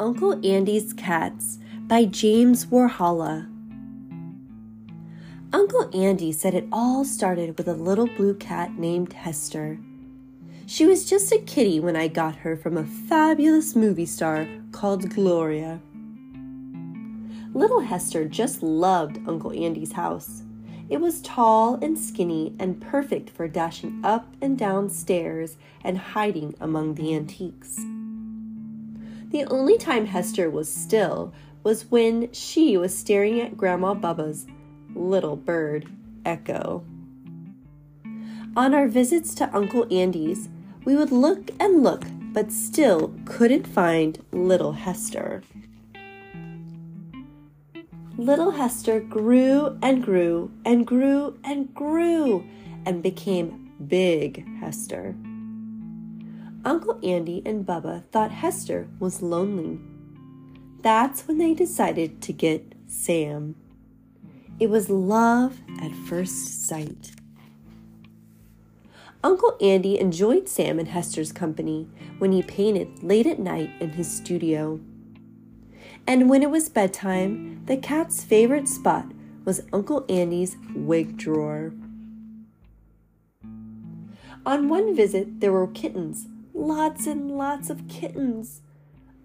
Uncle Andy's Cats by James Warhola. Uncle Andy said it all started with a little blue cat named Hester. She was just a kitty when I got her from a fabulous movie star called Gloria. Little Hester just loved Uncle Andy's house. It was tall and skinny and perfect for dashing up and down stairs and hiding among the antiques. The only time Hester was still was when she was staring at Grandma Bubba's little bird, Echo. On our visits to Uncle Andy's, we would look and look, but still couldn't find little Hester. Little Hester grew and grew and grew and grew and became Big Hester. Uncle Andy and Bubba thought Hester was lonely. That's when they decided to get Sam. It was love at first sight. Uncle Andy enjoyed Sam and Hester's company when he painted late at night in his studio. And when it was bedtime, the cat's favorite spot was Uncle Andy's wig drawer. On one visit, there were kittens, lots and lots of kittens.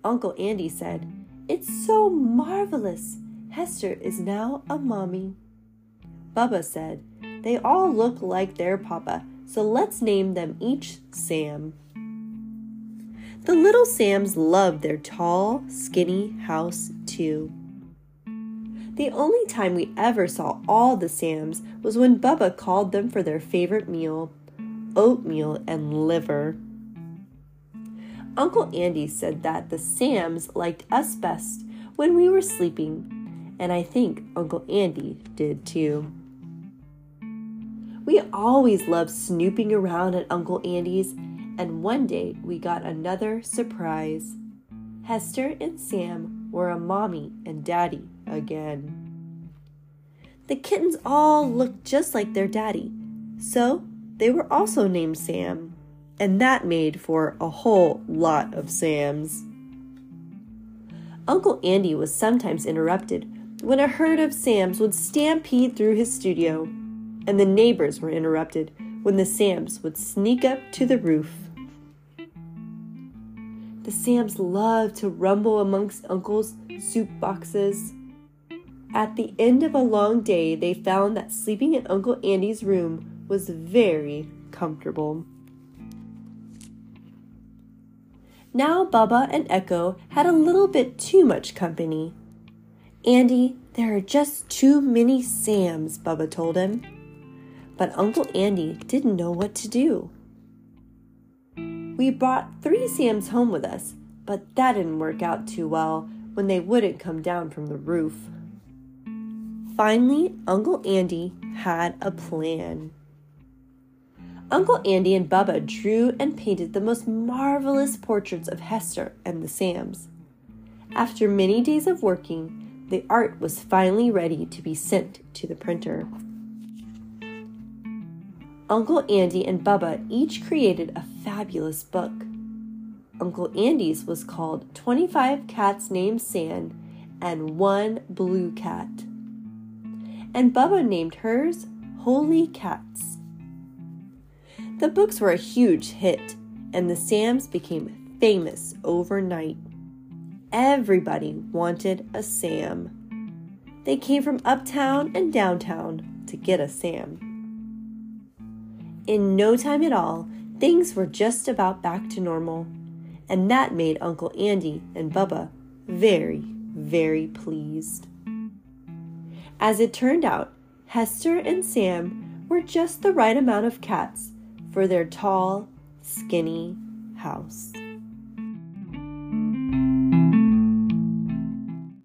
Uncle Andy said, It's so marvelous. Hester is now a mommy. Bubba said, They all look like their papa, so let's name them each Sam. The little Sams loved their tall, skinny house too. The only time we ever saw all the Sams was when Bubba called them for their favorite meal oatmeal and liver. Uncle Andy said that the Sams liked us best when we were sleeping, and I think Uncle Andy did too. We always loved snooping around at Uncle Andy's and one day we got another surprise. Hester and Sam were a mommy and daddy again. The kittens all looked just like their daddy, so they were also named Sam, and that made for a whole lot of Sams. Uncle Andy was sometimes interrupted when a herd of Sams would stampede through his studio, and the neighbors were interrupted when the Sams would sneak up to the roof. The Sams loved to rumble amongst Uncle's soup boxes. At the end of a long day, they found that sleeping in Uncle Andy's room was very comfortable. Now Bubba and Echo had a little bit too much company. Andy, there are just too many Sams, Bubba told him. But Uncle Andy didn't know what to do. We brought three Sams home with us, but that didn't work out too well when they wouldn't come down from the roof. Finally, Uncle Andy had a plan. Uncle Andy and Bubba drew and painted the most marvelous portraits of Hester and the Sams. After many days of working, the art was finally ready to be sent to the printer. Uncle Andy and Bubba each created a fabulous book. Uncle Andy's was called 25 Cats Named Sam and One Blue Cat. And Bubba named hers Holy Cats. The books were a huge hit, and the Sams became famous overnight. Everybody wanted a Sam. They came from uptown and downtown to get a Sam. In no time at all, things were just about back to normal, and that made Uncle Andy and Bubba very, very pleased. As it turned out, Hester and Sam were just the right amount of cats for their tall, skinny house.